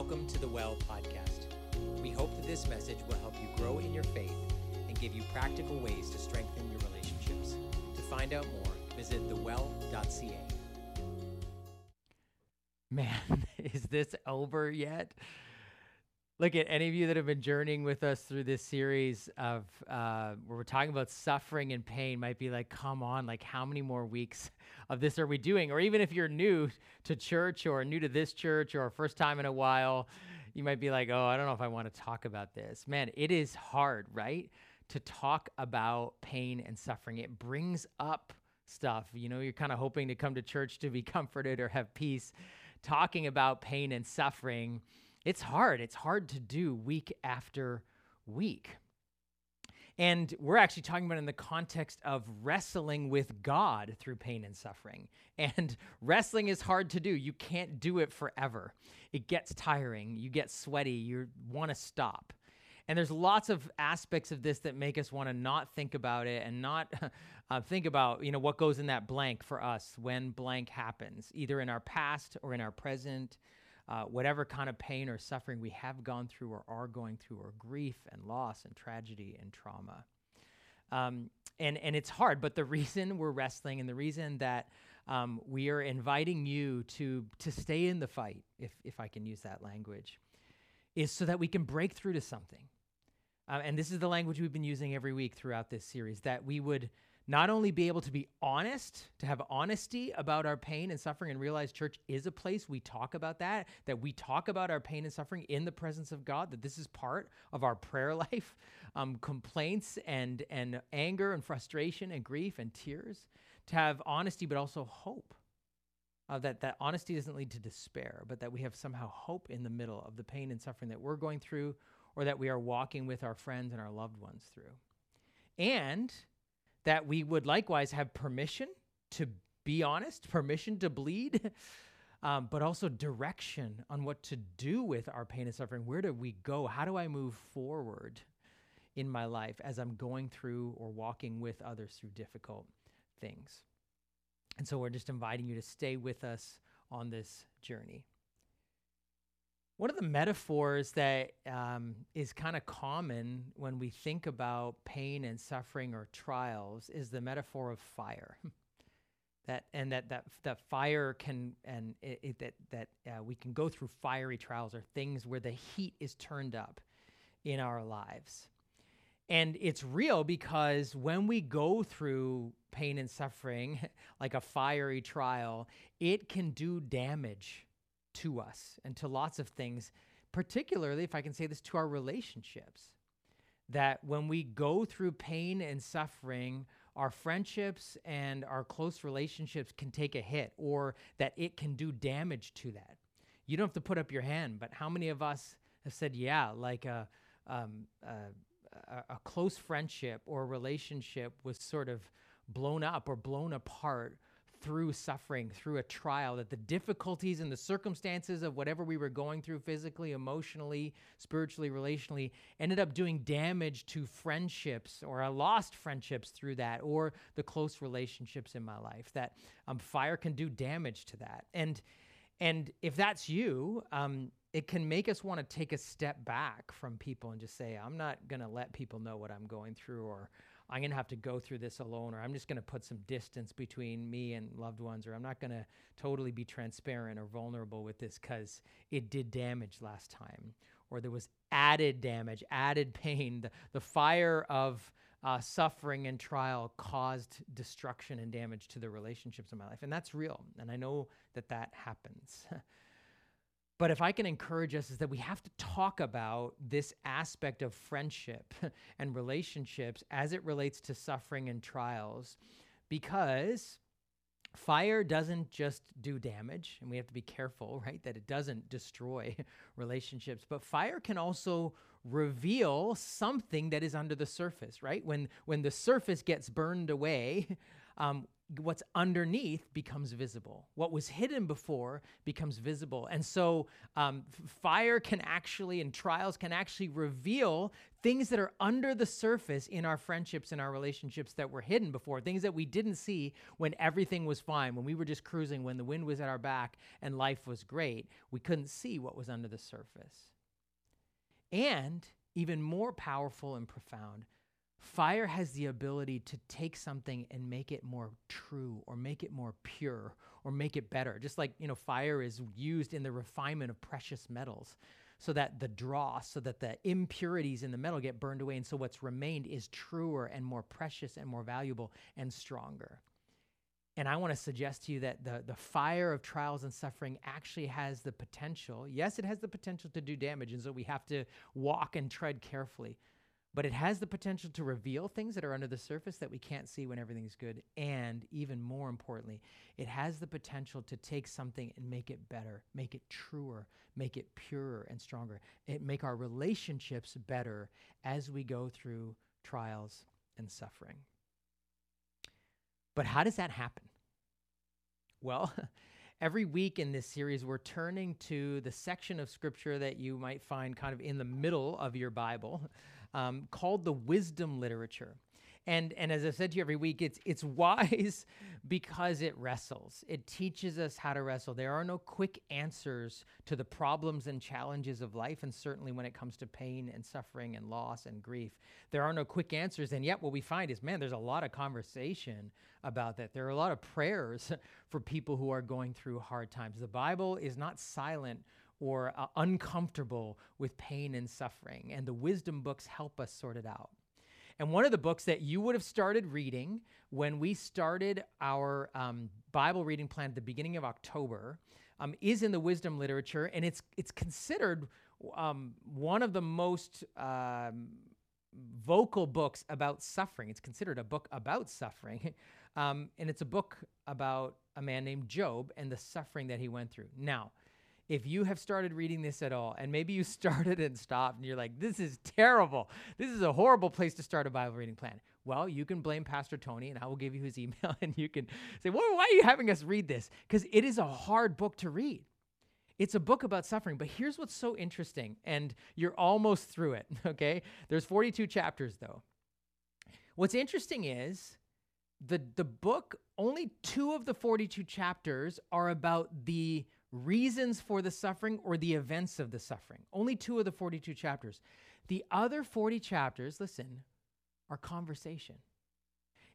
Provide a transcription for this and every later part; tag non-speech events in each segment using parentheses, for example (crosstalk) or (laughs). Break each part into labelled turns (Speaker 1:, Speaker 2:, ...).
Speaker 1: Welcome to the Well podcast. We hope that this message will help you grow in your faith and give you practical ways to strengthen your relationships. To find out more, visit thewell.ca.
Speaker 2: Man, (laughs) is this over yet? Look at any of you that have been journeying with us through this series of uh, where we're talking about suffering and pain might be like, come on, like how many more weeks of this are we doing? Or even if you're new to church or new to this church or first time in a while, you might be like, oh, I don't know if I want to talk about this. Man, it is hard, right? To talk about pain and suffering. It brings up stuff. You know, you're kind of hoping to come to church to be (laughs) comforted or have peace. Talking about pain and suffering it's hard. It's hard to do week after week. And we're actually talking about in the context of wrestling with God through pain and suffering. (laughs) And wrestling is hard to do. You can't do it forever. It gets tiring. You get sweaty. You want to stop. And there's lots of aspects of this that make us want to not think about it and not (laughs) uh, think about, you know, what goes in that blank for us when blank happens, either in our past or in our present uh, whatever kind of pain or suffering we have gone through or are going through, or grief and loss and tragedy and trauma. Um, and, and it's hard, but the (laughs) reason we're wrestling and the reason that um, we are inviting you to, to stay in the fight, if, if I can use that language, is so that we can break through to something. Uh, and this is the language we've been using every week throughout this series that we would not only be able to be honest, to have honesty about our pain and suffering and realize church is a place we talk about that, that we talk about our pain and suffering in the presence of God, that this is part of our prayer (laughs) life, um, complaints and, and anger and frustration and grief and tears, to have honesty, but also hope. Uh, that that honesty doesn't lead to despair, but that we have somehow hope in the middle of the pain and suffering that we're going through, or that we are walking with our friends and our loved ones through. And that we would likewise have permission to be honest, permission to bleed, (laughs) um, but also direction on what to do with our pain and suffering. Where do we go? How do I move forward in my life as I'm going through or walking with others through difficult things? And so we're just inviting you to stay with us on this journey. One of the metaphors that um, is kind of common when we think about pain and suffering or trials is the metaphor of fire. (laughs) that and that that that fire can and it, it, that that uh, we can go through fiery trials or things where the heat is turned up in our lives. And it's real because when we go through pain and suffering, (laughs) like a fiery trial, it can do damage to us and to lots of things, particularly, if I can say this, to our relationships. That when we go through pain and suffering, our friendships and our close relationships can take a hit, or that it can do damage to that. You don't have to put up your hand, but how many of us have said, yeah, like a, um, a, a close friendship or relationship was sort of blown up or blown apart through suffering, through a trial, that the difficulties and the circumstances of whatever we were going through physically, emotionally, spiritually, relationally ended up doing damage to friendships, or I lost friendships through that, or the close relationships in my life. That um, fire can do damage to that. And and if that's you, um, it can make us want to take a step back from people and just say, I'm not going to let people know what I'm going through, or I'm going to have to go through this alone, or I'm just going to put some distance between me and loved ones, or I'm not going to totally be transparent or vulnerable with this because it did damage last time, or there was added damage, added (laughs) pain. The, the fire of uh, suffering and trial caused destruction and damage to the relationships in my life. And that's real. And I know that that happens. (laughs) But if I can encourage us, is that we have to talk about this aspect of friendship (laughs) and relationships as it relates to suffering and trials, because fire doesn't just do damage, and we have to be careful, (laughs) right, that it doesn't destroy (laughs) relationships, but fire can also reveal something that is under the surface, right? When when the surface gets burned away, um, what's underneath becomes visible. What was hidden before becomes visible. And so um, fire can actually, and trials can actually reveal things that are under the surface in our friendships and our relationships that were hidden before, things that we didn't see when everything was fine, when we were just cruising, when the wind was at our back and life was great. We couldn't see what was under the surface. And even more powerful and profound, Fire has the ability to take something and make it more true or make it more pure or make it better. Just like, you know, fire is used in the refinement of precious metals so that the dross, so that the impurities in the metal get burned away. And so what's remained is truer and more precious and more valuable and stronger. And I want to suggest to you that the, the fire of trials and suffering actually has the potential. Yes, it has the potential to do damage. And so we have to walk and tread carefully but it has the potential to reveal things that are under the surface that we can't see when everything's good. And even more importantly, it has the potential to take something and make it better, make it truer, make it purer and stronger, it make our relationships better as we go through trials and suffering. But how does that happen? Well, (laughs) every week in this series, we're turning to the section of scripture that you might find kind of in the middle of your Bible um, called the wisdom literature. And, and as I've said to you every week, it's, it's (laughs) wise because it wrestles. It teaches us how to wrestle. There are no quick answers to the problems and challenges of life, and certainly when it comes to pain and suffering and loss and grief, there are no quick answers. And yet, what we find is, man, there's a lot of conversation about that. There are a lot of prayers (laughs) for people who are going through hard times. The Bible is not silent or uh, uncomfortable with pain and suffering. And the wisdom books help us sort it out. And one of the books that you would have started reading when we started our um, Bible reading plan at the beginning of October um, is in the wisdom literature, and it's it's considered um, one of the most um, vocal books about suffering. It's considered a book about suffering, (laughs) um, and it's a book about a man named Job and the suffering that he went through. Now, if you have started reading this at all, and maybe you (laughs) started and stopped and you're like, this is terrible. This is a horrible place to start a Bible reading plan. Well, you can blame Pastor Tony, and I will give you his (laughs) email, and you can say, well, why are you having us read this? Because it is a hard book to read. It's a book about suffering, but here's what's so interesting, and you're almost through it, (laughs) okay? There's 42 chapters, though. What's interesting is the, the book, only two of the 42 chapters are about the reasons for the suffering or the events of the suffering. Only two of the 42 chapters. The other 40 chapters, listen, are conversation.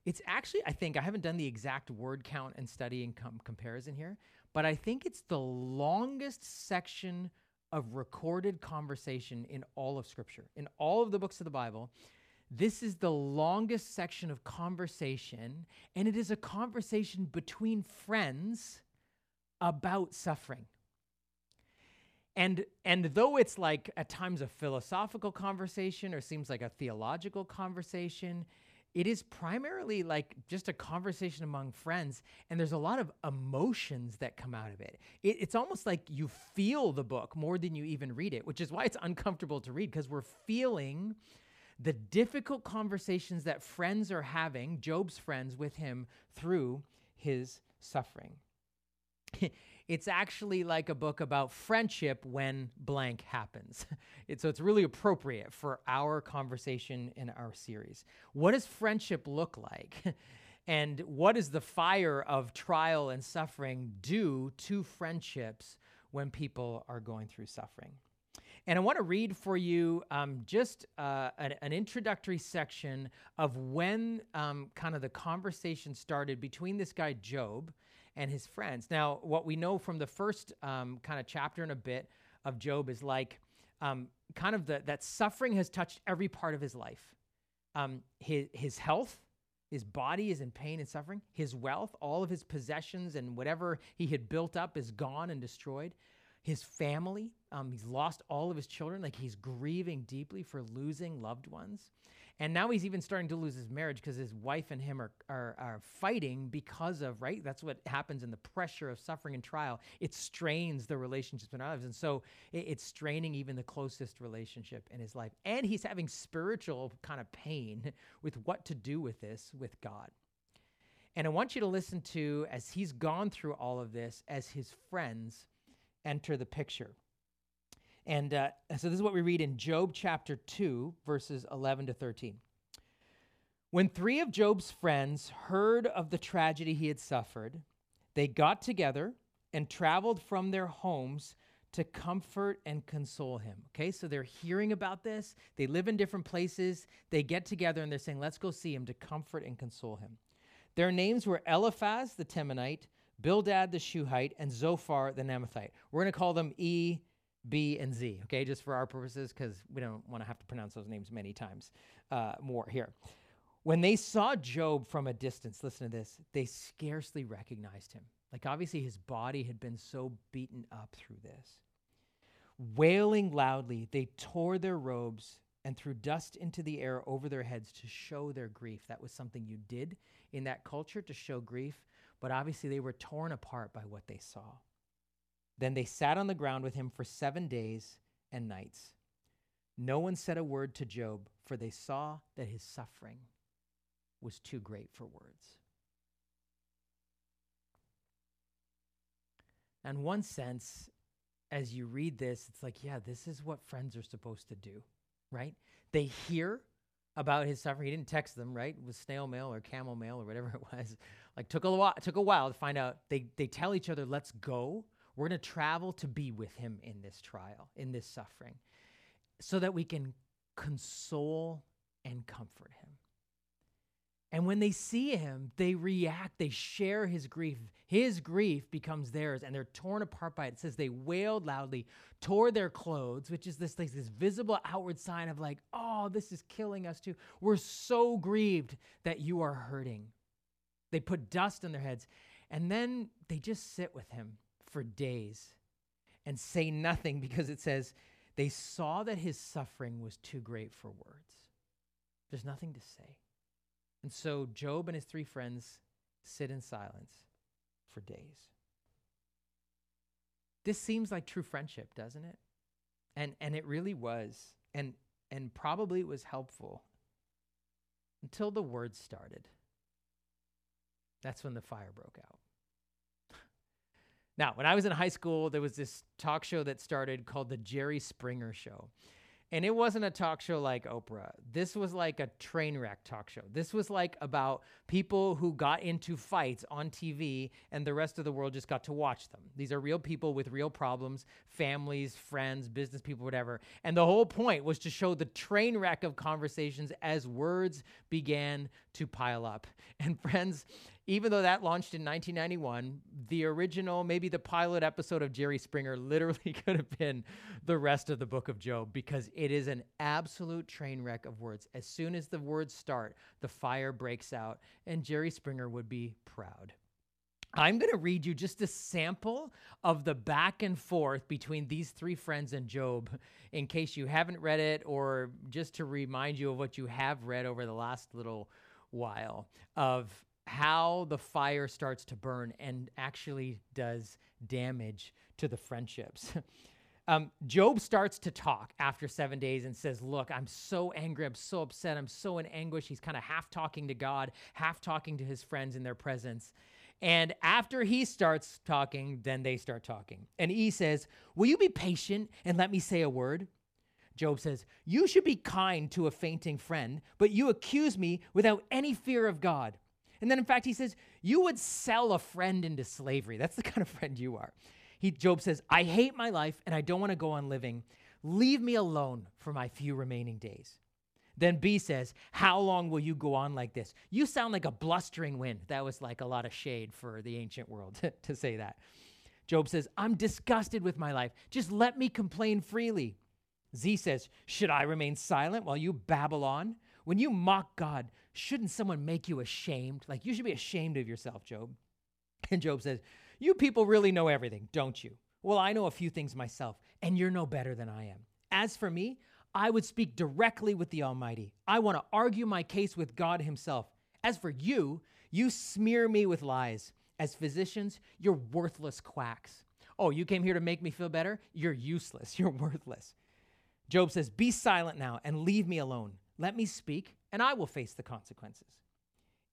Speaker 2: It's actually, I think, I haven't done the exact word count and study and com- comparison here, but I think it's the longest section of recorded conversation in all of Scripture. In all of the books of the Bible, this is the longest section of conversation, and it is a conversation between friends about suffering. And, and though it's like at times a philosophical conversation or seems like a theological conversation, it is primarily like just a conversation among friends and there's a lot of emotions that come out of it. it. it's almost like you feel the book more than you even read it which is why it's (laughs) uncomfortable to read because we're feeling the difficult conversations that friends are having job's friends with him through his suffering (laughs) it's actually like a book about friendship when blank happens. (laughs) It, so it's really appropriate for our conversation in our series. What does friendship look like? (laughs) and what does the fire of trial and suffering do to friendships when people are going through suffering? And I want to read for you um, just uh, an, an, introductory section of when um, kind of the conversation started between this guy, Job, and his friends. Now, what we know from the first um, kind of chapter and a bit of Job is like um, kind of the, that suffering has touched every part of his life. Um, his, his health, his body is in pain and suffering. His wealth, all of his possessions and whatever he had built up is gone and destroyed. His family, um, he's lost all of his children. Like he's grieving deeply for losing loved ones. And now he's even starting to lose his marriage because his wife and him are, are, are fighting because of, right? That's what happens in the pressure of suffering and trial. It strains the relationships in our lives. And so it, it's straining even the closest relationship in his life. And he's having spiritual kind of pain with what to do with this with God. And I want you to listen to, as he's gone through all of this, as his friends enter the picture. And uh, so this is what we read in Job chapter 2, verses 11 to 13. When three of Job's friends heard of the tragedy he had suffered, they got together and traveled from their homes to comfort and console him. Okay, so they're hearing about this. They live in different places. They get together and they're saying, let's go see him to comfort and console him. Their names were Eliphaz the Temanite, Bildad the Shuhite, and Zophar the Naamathite. We're going to call them E, B, and Z, okay, just for our purposes, because we don't want to have to pronounce those names many times uh, more here. When they saw Job from a distance, listen to this, they scarcely recognized him. Like, obviously, his body had been so beaten up through this. Wailing loudly, they tore their robes and threw dust into the air over their heads to show their grief. That was something you did in that culture to show grief, but obviously they were torn apart by what they saw. Then they sat on the ground with him for seven days and nights. No one said a word to Job, for they saw that his suffering was too great for words. In one sense, as you read this, it's like, yeah, this is what friends are supposed to do, right? They hear about his suffering. He didn't text them, right? It was snail mail or camel mail or whatever (laughs) it was. Like took a while, took a while to find out. They they tell each other, "Let's go. We're going to travel to be with him in this trial, in this suffering, so that we can console and comfort him." And when they see him, they react, they share his grief. His grief becomes theirs, and they're torn apart by it. It says they wailed loudly, tore their clothes, which is this, like, this visible outward sign of, like, oh, this is killing us too. We're so grieved that you are hurting. They put dust on their heads, and then they just sit with him for days and say nothing because it says they saw that his suffering was too great for words. There's nothing to say. And so Job and his three friends sit in silence for days. This seems like true friendship, doesn't it? And and it really was. And and probably it was helpful until the words started. That's when the fire broke out. Now, when I was in high school, there was this talk show that started called The Jerry Springer Show. And it wasn't a talk show like Oprah. This was like a train wreck talk show. This was like about people who got into fights on TV and the rest of the world just got to watch them. These are real people with real problems, families, friends, business people, whatever. And the whole point was to show the train wreck of conversations as words began to pile up. (laughs) And friends, even though that launched in 1991, the original, maybe the pilot episode of Jerry Springer (laughs) literally could have been the rest of the book of Job because it is an absolute train wreck of words. As soon as the words start, the fire breaks out, and Jerry Springer would be proud. I'm going to read you just a sample of the back and forth between these three friends and Job in case you haven't read it or just to remind you of what you have read over the last little while of how the fire starts to burn and actually does damage to the friendships. (laughs) um, Job starts to talk after seven days and says, Look, I'm so angry. I'm so upset. I'm so in anguish. He's kind of half talking to God, half talking to his friends in their presence. And after he starts talking, then they start talking. And he says, Will you be patient and let me say a word? Job says, You should be kind to a fainting friend, but you accuse me without any fear of God. And then, in fact, he says, You would sell a friend into slavery. That's the (laughs) kind of friend you are. He, Job says, I hate my life and I don't want to go on living. Leave me alone for my few remaining days. Then B says, How long will you go on like this? You sound like a blustering wind. That was like a lot of shade for the ancient world (laughs) to say that. Job says, I'm disgusted with my life. Just let me complain freely. Z says, Should I remain silent while you babble on? When you mock God, shouldn't someone make you ashamed? Like, you should be ashamed of yourself, Job. (laughs) And Job says, You people really know everything, don't you? Well, I know a few things myself, and you're no better than I am. As for me, I would speak directly with the Almighty. I want to argue my case with God Himself. As for you, you smear me with lies. As physicians, you're worthless quacks. Oh, you came here to make me feel better? You're useless. (laughs) You're worthless. Job says, Be silent now and leave me alone. Let me speak, and I will face the consequences.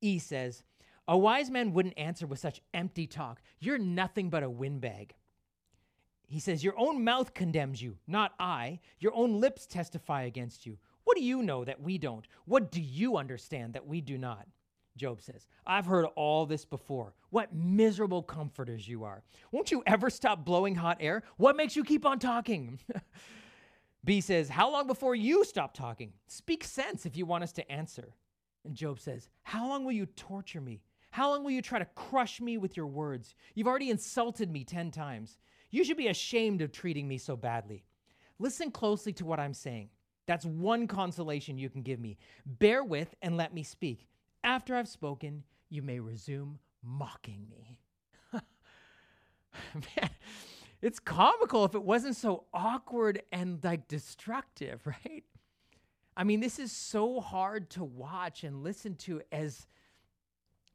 Speaker 2: E says, A wise man wouldn't answer with such empty talk. You're nothing but a windbag. He says, Your own mouth condemns you, not I. Your own lips testify against you. What do you know that we don't? What do you understand that we do not? Job says, I've heard all this before. What miserable comforters you are. Won't you ever stop blowing hot air? What makes you keep on talking? (laughs) B says, How long before you stop talking? Speak sense if you want us to answer. And Job says, How long will you torture me? How long will you try to crush me with your words? You've already insulted me 10 times. You should be ashamed of treating me so badly. Listen closely to what I'm saying. That's one consolation you can give me. Bear with and let me speak. After I've spoken, you may resume mocking me. (laughs) Man, it's comical if it wasn't so awkward and like destructive, (laughs) right? I mean, this is so hard to watch and listen to as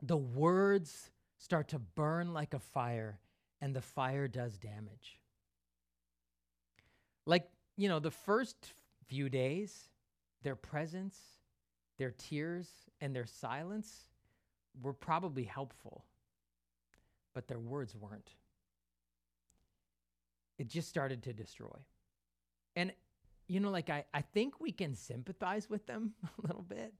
Speaker 2: the words start to burn like a fire and the fire does damage. Like, you know, the first few days, their presence, their tears, and their silence were probably helpful, but their words weren't. It just started to destroy. And, you know, like I, I think we can sympathize with them (laughs) a little bit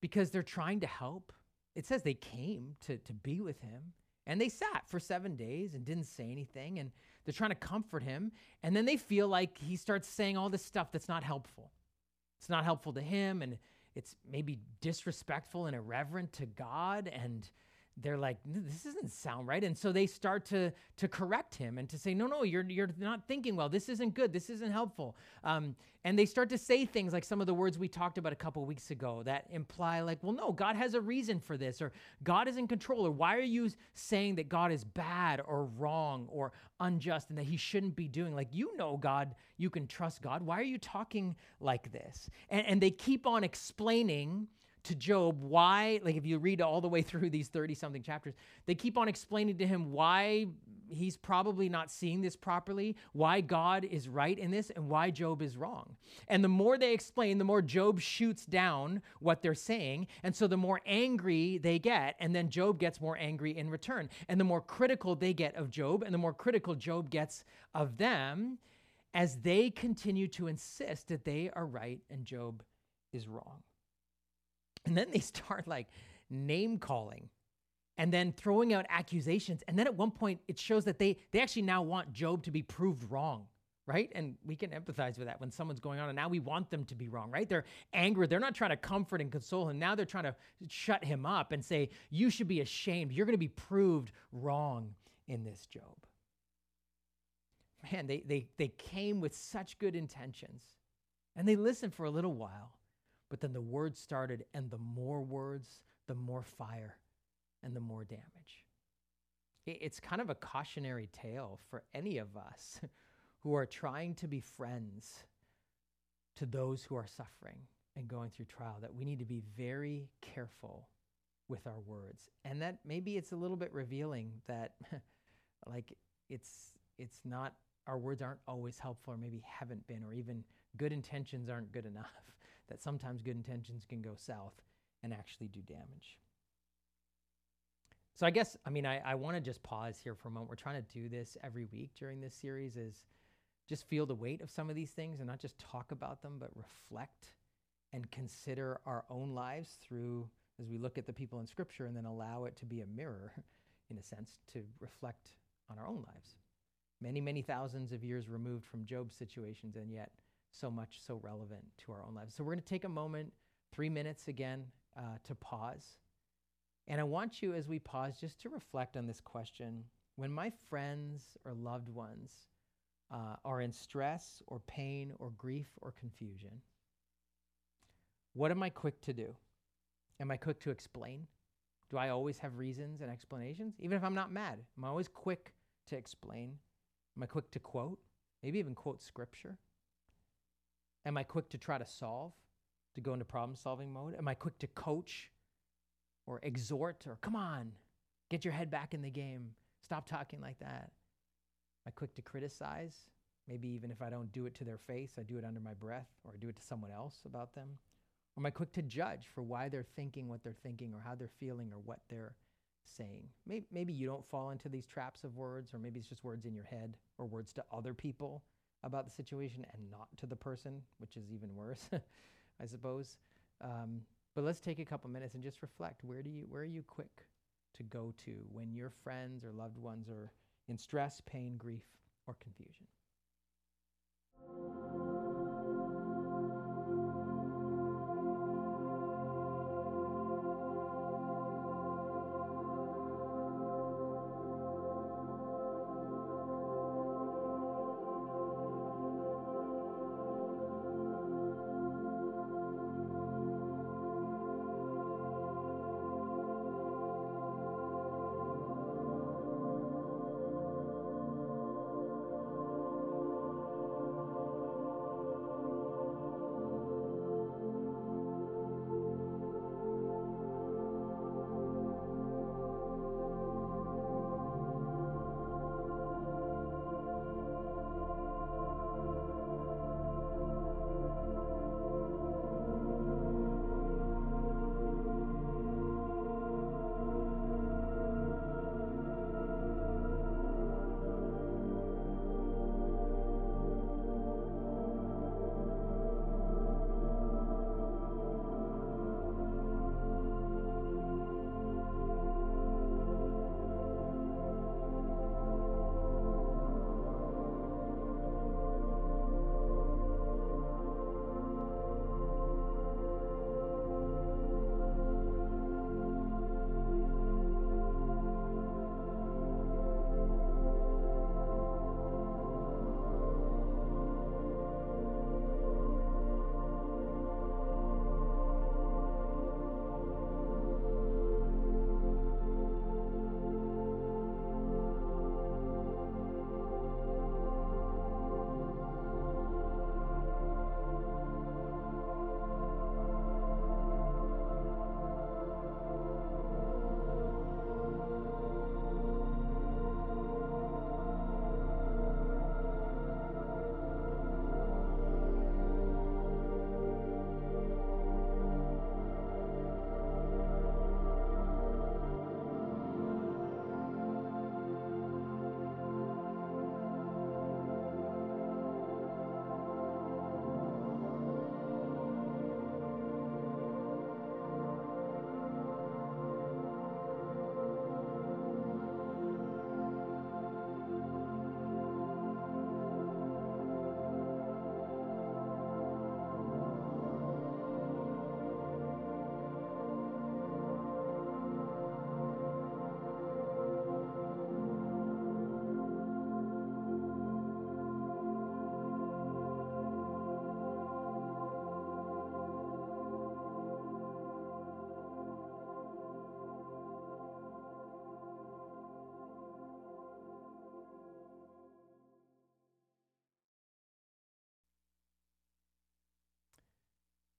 Speaker 2: because they're trying to help. It says they came to, to be with him and they sat for seven days and didn't say anything. And they're trying to comfort him. And then they feel like he starts saying all this stuff that's not helpful. It's not helpful to him. And it's maybe disrespectful and irreverent to God and they're like this doesn't sound right and so they start to to correct him and to say no no you're you're not thinking well. This isn't good. This isn't helpful. Um, and they start to say things like some of the words we talked about a couple weeks ago that imply like well no god has a reason for this or god is in control or why are you saying that god is bad or wrong or unjust and that he shouldn't be doing? Like you know god you can trust god. Why are you talking like this? And, and they keep on explaining to Job why, like if you read all the way through these 30 something chapters, they keep on explaining to him why he's probably not seeing this properly, why God is right in this, and why Job is wrong. And the more they explain, the more Job shoots down what they're saying. And so the more angry they get, and then Job gets more angry in return. And the more critical they get of Job, and the more critical Job gets of them as they continue to insist that they are right and Job is wrong. And then they start like name calling and then throwing out accusations. And then at one point, it shows that they, they actually now want Job to be proved wrong, right? And we can empathize with that when someone's going on and now we want them to be wrong, right? They're angry. They're not trying to comfort and console him. Now they're trying to shut him up and say, You should be ashamed. You're going to be proved wrong in this, Job. Man, they, they, they came with such good intentions and they listened for a little while. But then the words started, and the more words, the more fire and the more damage. It's kind of a cautionary tale for any of us (laughs) who are trying to be friends to those who are suffering and going through trial that we need to be very careful with our words. And that maybe it's a little bit revealing that (laughs) like it's it's not our words aren't always helpful or maybe haven't been or even good intentions aren't good enough that sometimes good intentions can go south and actually do damage. So I guess, I mean, I, I want to just pause here for a moment. We're trying to do this every week during this series is just feel the weight of some of these things and not just talk about them, but reflect and consider our own lives through as we look at the people in scripture and then allow it to be a mirror (laughs) in a sense to reflect on our own lives. Many, many thousands of years removed from Job's situations and yet so much so relevant to our own lives. So we're going to take a moment, three minutes again, uh, to pause. And I want you, as we pause, just to reflect on this question. When my friends or loved ones uh, are in stress or pain or grief or confusion, what am I quick to do? Am I quick to explain? Do I always have reasons and explanations? Even if I'm not mad, am I always quick to explain? Am I quick to quote? Maybe even quote scripture? Am I quick to try to solve, to go into problem solving mode? Am I quick to coach or exhort or come on, get your head back in the game, stop talking like that? Am I quick to criticize? Maybe even if I don't do it to their face, I do it under my breath or I do it to someone else about them. Or am I quick to judge for why they're thinking what they're thinking or how they're feeling or what they're saying? Maybe, maybe you don't fall into these traps of words, or maybe it's just words in your head or words to other people about the situation and not to the person, which is even worse, (laughs) I suppose. Um, but let's take a couple minutes and just reflect. Where do you where are you quick to go to when your friends or loved ones are in stress, pain, grief, or confusion?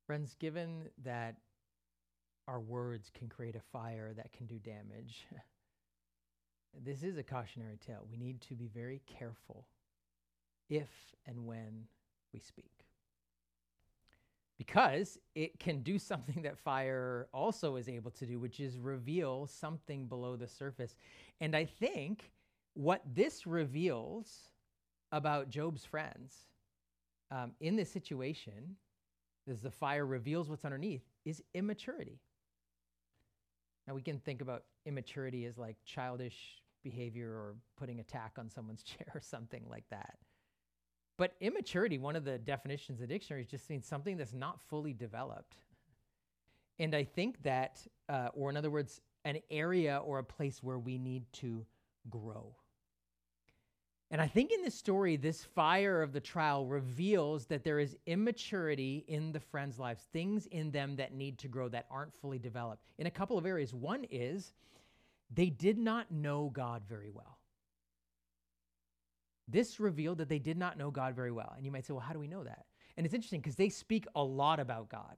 Speaker 2: Friends, given that our words can create a fire that can do damage, (laughs) this is a cautionary tale. We need to be very careful if and when we speak. Because it can do (laughs) something that fire also is able to do, which is reveal something below the surface. And I think what this reveals about Job's friends um, in this situation as the fire reveals what's underneath, is immaturity. Now, we can think about immaturity as like childish behavior or putting a tack on someone's (laughs) chair or something like that. But immaturity, one of the definitions of the dictionary, just means something that's not fully developed. And I think that, uh, or in other words, an area or a place where we need to grow. And I think in this story, this fire of the trial reveals that there is immaturity in the friends' lives, things in them that need to grow that aren't fully developed in a couple of areas. One is they did not know God very well. This revealed that they did not know God very well. And you might say, well, how do we know that? And it's interesting because they speak a lot about God.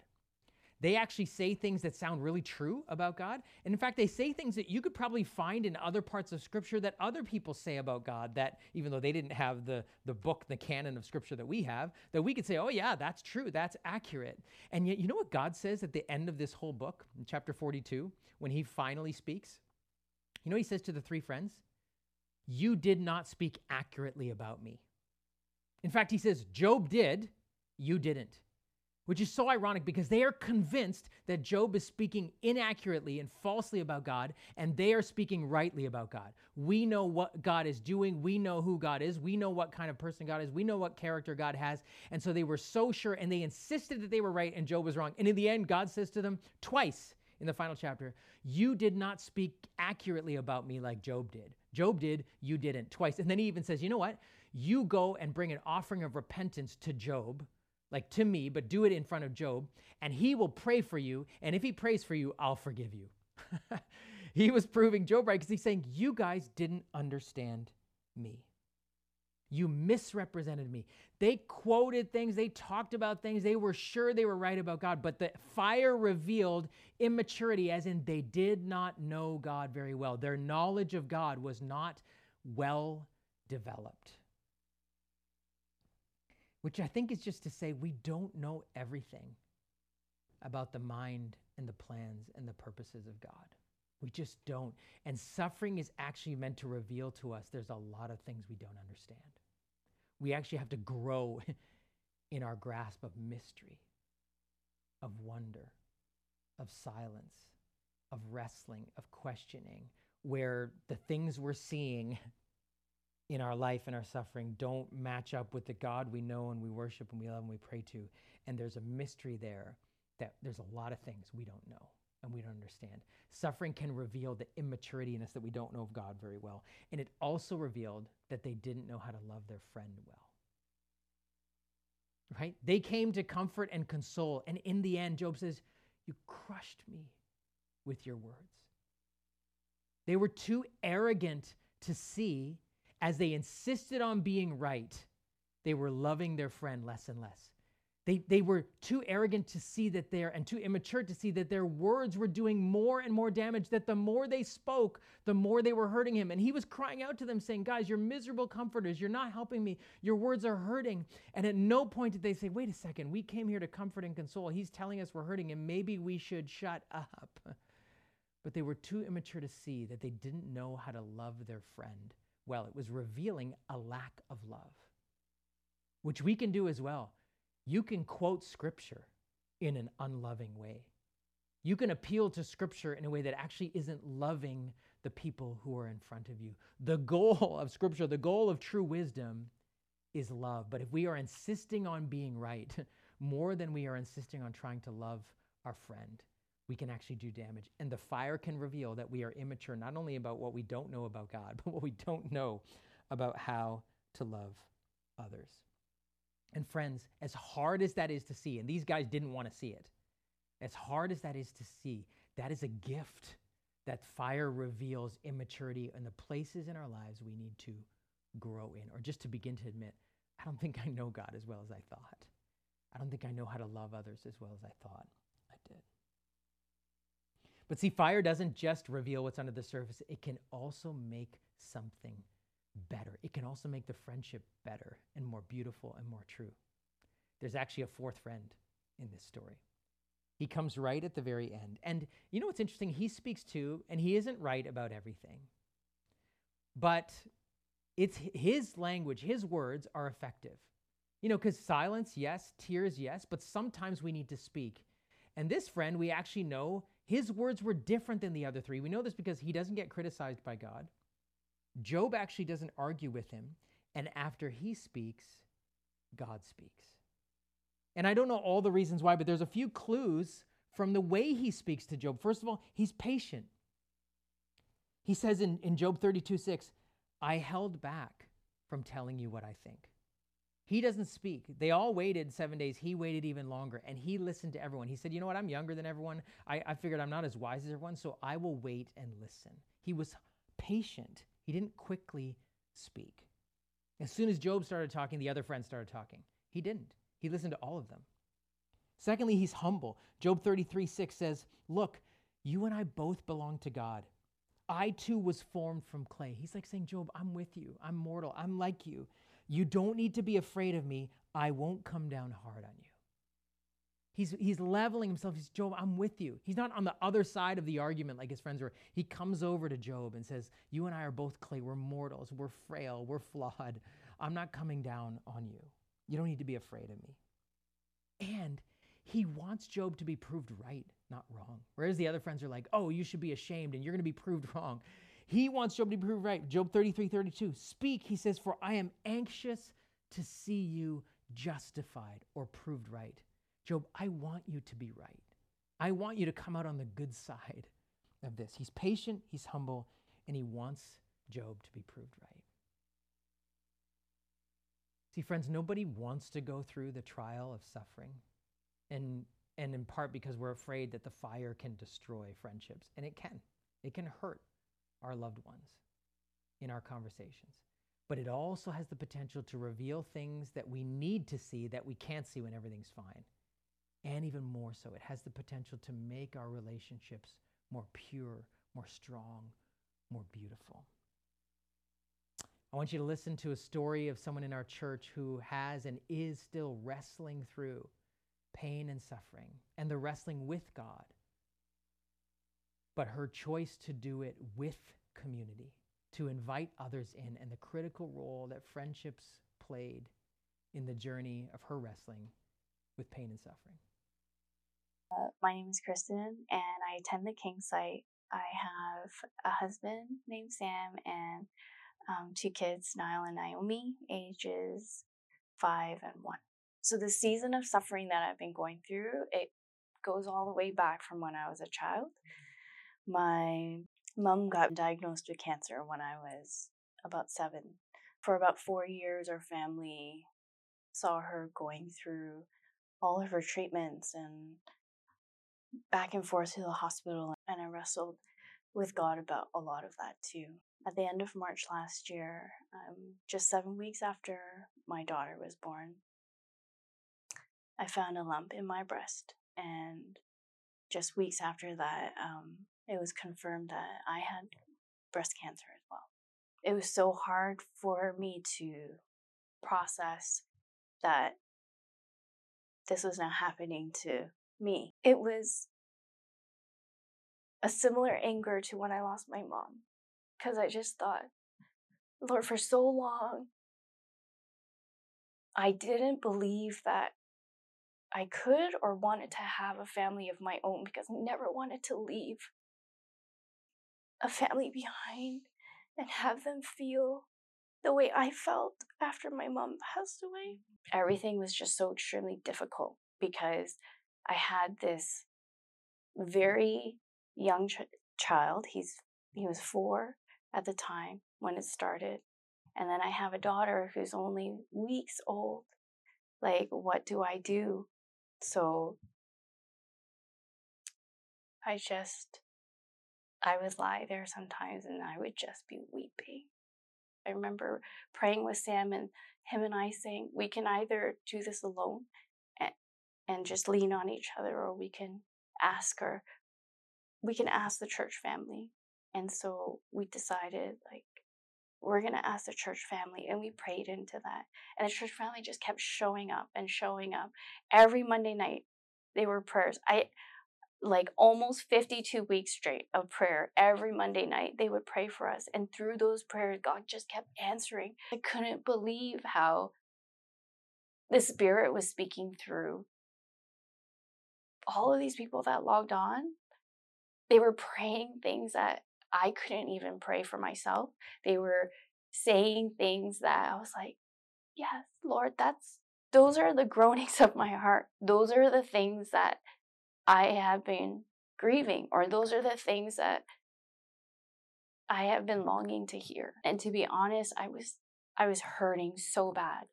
Speaker 2: They actually say things that sound really true about God. And in fact, they say things that you could probably find in other parts of Scripture that other people say about God, that even though they didn't have the, the book, the canon of Scripture that we have, that we could say, oh, yeah, that's true, that's accurate. And yet, you know what God says at the end of this whole book, in chapter 42, when he finally speaks? You know he says to the three friends? You did not speak accurately about me. In fact, he says, Job did, you didn't which is so ironic because they are convinced that Job is speaking inaccurately and falsely about God, and they are speaking rightly about God. We know what God is doing. We know who God is. We know what kind of person God is. We know what character God has. And so they were so sure, and they insisted that they were right, and Job was wrong. And in the end, God says to them twice in the final chapter, You did not speak accurately about me like Job did. Job did, you didn't. Twice. And then he even says, You know what? You go and bring an offering of repentance to Job like to me, but do it in front of Job, and he will pray for you. And if he prays for you, I'll forgive you. (laughs) he was proving Job right because he's saying, You guys didn't understand me. You misrepresented me. They quoted things, they talked about things, they were sure they were right about God, but the fire revealed immaturity, as in they did not know God very well. Their knowledge of God was not well developed which I think is just to say we don't know everything about the mind and the plans and the purposes of God. We just don't. And suffering is actually meant to reveal to us there's a lot of things we don't understand. We actually have to grow (laughs) in our grasp of mystery, of wonder, of silence, of wrestling, of questioning, where the things we're seeing (laughs) in our life and our suffering don't match up with the God we know and we worship and we love and we pray to. And there's a mystery there that there's a lot of things we don't know and we don't understand. Suffering can reveal the immaturity in us that we don't know of God very well. And it also revealed that they didn't know how to love their friend well. Right? They came to comfort and console. And in the end, Job says, You crushed me with your words. They were too arrogant to see as they insisted on being right, they were loving their friend less and less. They, they were too arrogant to see that their, and too immature to see that their words were doing more and more damage, that the more they spoke, the more they were hurting him. And he was crying out to them, saying, Guys, you're miserable comforters. You're not helping me. Your words are hurting. And at no point did they say, Wait a second, we came here to comfort and console. He's telling us we're hurting him. Maybe we should shut up. (laughs) But they were too immature to see that they didn't know how to love their friend well. It was revealing a lack of love, which we can do as well. You can quote scripture in an unloving way. You can appeal to scripture in a way that actually isn't loving the people who are in front of you. The goal of scripture, the goal of true wisdom is love. But if we are insisting on being right (laughs) more than we are insisting on trying to love our friend, we can actually do damage. And the fire can reveal that we are immature, not only about what we don't know about God, (laughs) but what we don't know about how to love others. And friends, as hard as that is to see, and these guys didn't want to see it, as hard as that is to see, that is a gift that fire reveals immaturity and the places in our lives we need to grow in, or just to begin to admit, I don't think I know God as well as I thought. I don't think I know how to love others as well as I thought. But see, fire doesn't just reveal what's under the surface, it can also make something better. It can also make the friendship better and more beautiful and more true. There's actually a fourth friend in this story. He comes right at the very end. And you know what's interesting? He speaks too, and he isn't right about everything. But it's his language, his words are effective. You know, because silence, yes, tears, yes, but sometimes we need to speak. And this friend, we actually know his words were different than the other three. We know this because he doesn't get criticized by God. Job actually doesn't argue with him. And after he speaks, God speaks. And I don't know all the reasons why, but there's a few clues from the way he speaks to Job. First of all, he's patient. He says in, in Job 32 6, I held back from telling you what I think. He doesn't speak. They all waited seven days. He waited even longer and he listened to everyone. He said, You know what? I'm younger than everyone. I, I figured I'm not as wise as everyone, so I will wait and listen. He was patient. He didn't quickly speak. As soon as Job started talking, the other friends started talking. He didn't. He listened to all of them. Secondly, he's humble. Job 33 6 says, Look, you and I both belong to God. I too was formed from clay. He's like saying, Job, I'm with you. I'm mortal. I'm like you. You don't need to be afraid of me. I won't come down hard on you. He's, he's leveling himself. He's, Job, I'm with you. He's not on the other side of the argument like his friends were. He comes over to Job and says, You and I are both clay. We're mortals. We're frail. We're flawed. I'm not coming down on you. You don't need to be afraid of me. And he wants Job to be proved right, not wrong. Whereas the other friends are like, Oh, you should be ashamed and you're going to be proved (laughs) wrong. He wants Job to be proved right. Job 33 32. Speak, he says, For I am anxious to see you justified or proved right. Job, I want you to be right. I want you to come out on the good side of this. He's patient, he's humble, and he wants Job to be proved right. See, friends, nobody wants to go through the trial of suffering. And, and in part because we're afraid that the fire can destroy friendships. And it can. It can hurt our loved ones in our conversations. But it also has the potential to reveal things that we need to see that we can't see when everything's fine. And even more so, it has the potential to make our relationships more pure, more strong, more beautiful. I want you to listen to a story of someone in our church who has and is still wrestling through pain and suffering and the wrestling with God, but her choice to do it with community, to invite others in, and the critical role that friendships played in the journey of her wrestling with pain and suffering.
Speaker 3: Uh, my name is Kristen, and I attend the King site. I have a husband named Sam and um, two kids, Niall and Naomi, ages five and one. So the season of suffering that I've been going through, it goes all the way back from when I was a child. My mom got diagnosed with cancer when I was about seven. For about four years, our family saw her going through all of her treatments and back and forth to the hospital. And I wrestled with God about a lot of that too. At the end of March last year, um, just seven weeks after my daughter was born, I found a lump in my breast. And just weeks after that, um, it was confirmed that I had breast cancer as well. It was so hard for me to process that this was now happening to me. It was a similar anger to when I lost my mom. Because I just thought, Lord, for so long, I didn't believe that I could or wanted to have a family of my own because I never wanted to leave a family behind and have them feel the way I felt after my mom passed away. Everything was just so extremely difficult because I had this very young ch- child. He's he was four at the time when it started, and then I have a daughter who's only weeks old. Like, what do I do? So I just I would lie there sometimes and I would just be weeping. I remember praying with Sam and him and I saying, we can either do this alone and, and just lean on each other, or we can ask our, we can ask the church family. And so we decided, like, we're going to ask the church family. And we prayed into that. And the church family just kept showing up and showing up. Every Monday night, they were prayers. I, like almost 52 weeks straight of prayer every Monday night. They would pray for us. And through those prayers, God just kept answering. I couldn't believe how the Spirit was speaking through all of these people that logged on. They were praying things that I couldn't even pray for myself. They were saying things that I was like, yes, Lord, that's those are the groanings of my heart. Those are the things that I have been grieving, or those are the things that I have been longing to hear. And to be honest, I was I was hurting so bad.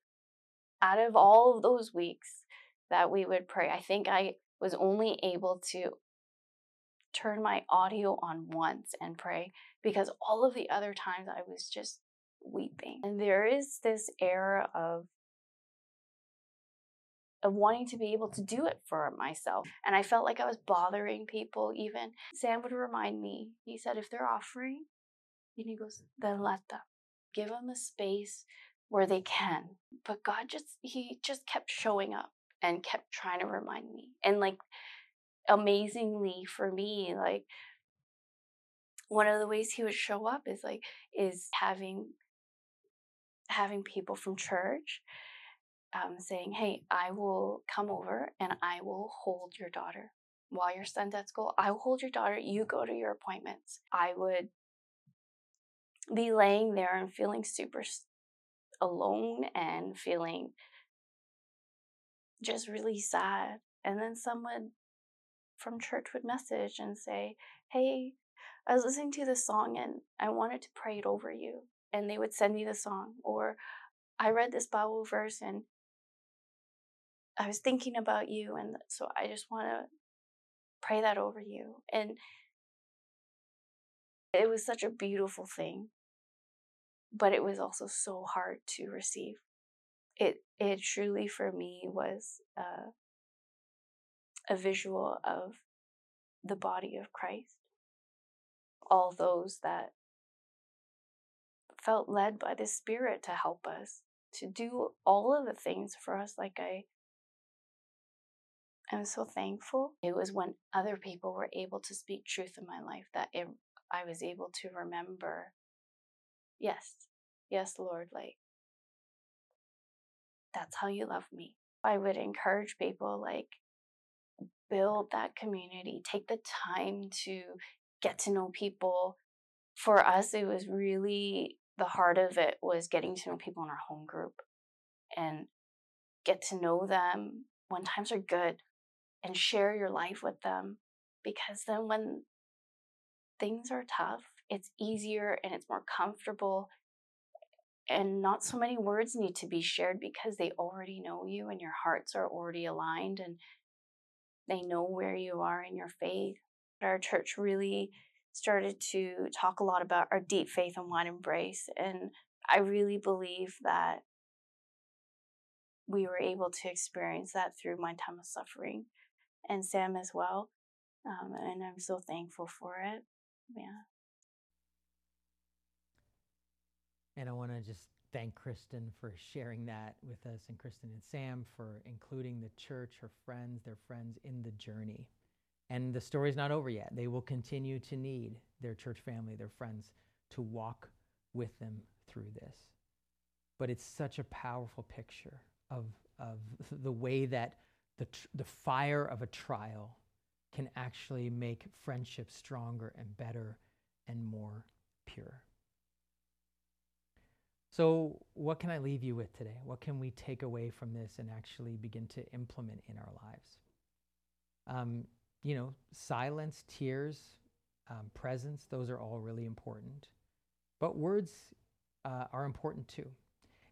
Speaker 3: Out of all of those weeks that we would pray, I think I was only able to turn my audio on once and pray because all of the other times I was just weeping. And there is this air of of wanting to be able to do it for myself. And I felt like I was bothering people even. Sam would remind me, he said, if they're offering, and he goes, then let them. Give them a space where they can. But God just, he just kept showing up and kept trying to remind me. And like, amazingly for me, like, one of the ways he would show up is like, is having, having people from church um, saying, Hey, I will come over and I will hold your daughter while your son's at school. I will hold your daughter. You go to your appointments. I would be laying there and feeling super alone and feeling just really sad. And then someone from church would message and say, Hey, I was listening to this song and I wanted to pray it over you. And they would send me the song. Or I read this Bible verse and I was thinking about you, and so I just want to pray that over you. And it was such a beautiful thing, but it was also so hard to receive. It it truly for me was uh, a visual of the body of Christ. All those that felt led by the Spirit to help us to do all of the things for us, like I I'm so thankful. It was when other people were able to speak truth in my life that it, I was able to remember, yes, yes, Lord, like, that's how you love me. I would encourage people, like, build that community, take the time to get to know people. For us, it was really the heart of it was getting to know people in our home group and get to know them when times are good and share your life with them because then when things are tough, it's easier and it's more comfortable and not so many words need to be shared because they already know you and your hearts are already aligned and they know where you are in your faith. Our church really started to talk a lot about our deep faith and wide embrace. And I really believe that we were able to experience that through my time of suffering and Sam as well. Um, and I'm so thankful for it. Yeah.
Speaker 2: And I want to just thank Kristen for sharing that with us and Kristen and Sam for including the church, her friends, their friends in the journey. And the story's not over yet. They will continue to need their church family, their friends, to walk with them through this. But it's such a powerful picture of, of (laughs) the way that the, tr- the fire of a trial can actually make friendship stronger and better and more pure. So, what can I leave you with today? What can we take away from this and actually begin to implement in our lives? Um, you know, silence, tears, um, presence, those are all really important. But words uh, are important too.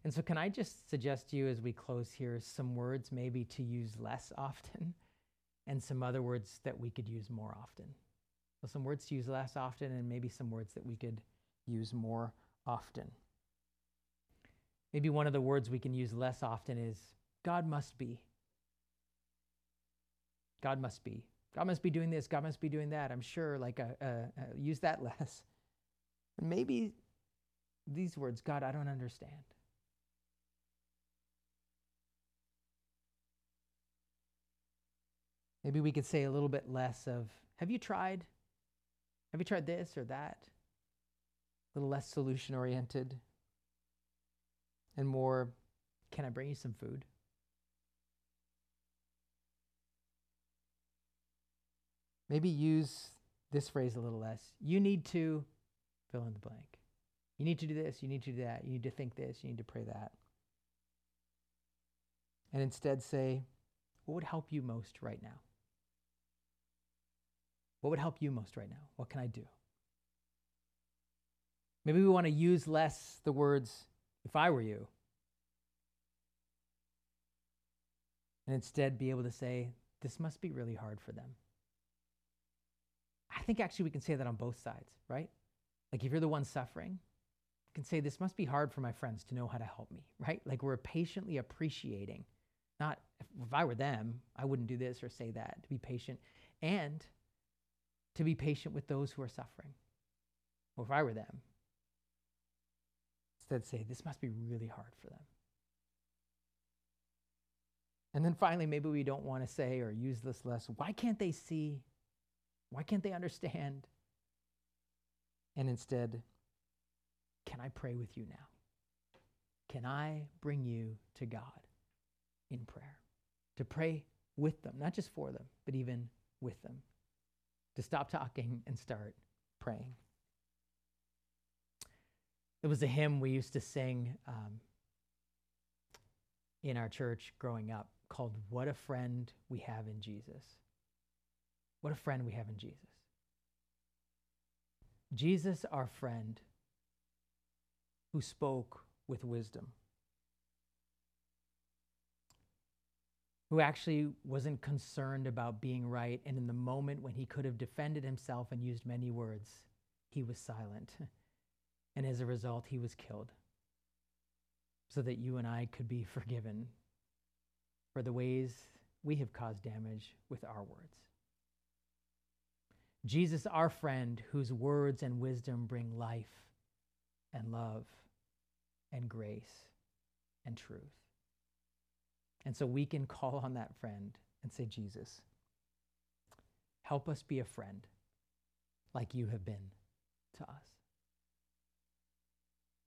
Speaker 2: And so, can I just suggest to you as we close here some words maybe to use less often (laughs) and some other words that we could use more often? So, some words to use less often and maybe some words that we could use more often. Maybe one of the words we can use less often is God must be. God must be. God must be doing this. God must be doing that. I'm sure, like, uh, uh, uh, use that (laughs) less. Maybe these words God, I don't understand. Maybe we could say a little bit less of, have you tried? Have you tried this or that? A little less solution oriented and more, can I bring you some food? Maybe use this phrase a little less. You need to fill in the blank. You need to do this, you need to do that, you need to think this, you need to pray that. And instead say, what would help you most right now? What would help you most right now? What can I do? Maybe we want to use less the words, if I were you, and instead be able to say, this must be really hard for them. I think actually we can say that on both sides, right? Like if you're the one suffering, you can say, this must be hard for my friends to know how to help me, right? Like we're patiently appreciating Not if, I were them, I wouldn't do this or say that. To be patient and to be patient with those who are suffering. Or if I were them, instead say, this must be really hard for them. And then finally, maybe we don't want to say or use this less. Why can't they see? Why can't they understand? And instead, can I pray with you now? Can I bring you to God in prayer? To pray with them, not just for them, but even with them. To stop talking and start praying. It was a hymn we used to sing um, in our church growing up called What a Friend We Have in Jesus. What a friend we have in Jesus. Jesus, our friend, who spoke with wisdom, who actually wasn't concerned about being right, and in the moment when he could have defended himself and used many words, he was silent. (laughs) And as a result, he was killed so that you and I could be (laughs) forgiven for the ways we have caused damage with our words. Jesus, our friend, whose words and wisdom bring life and love and grace and truth. And so we can call on that friend and say, Jesus, help us be a friend like you have been to us.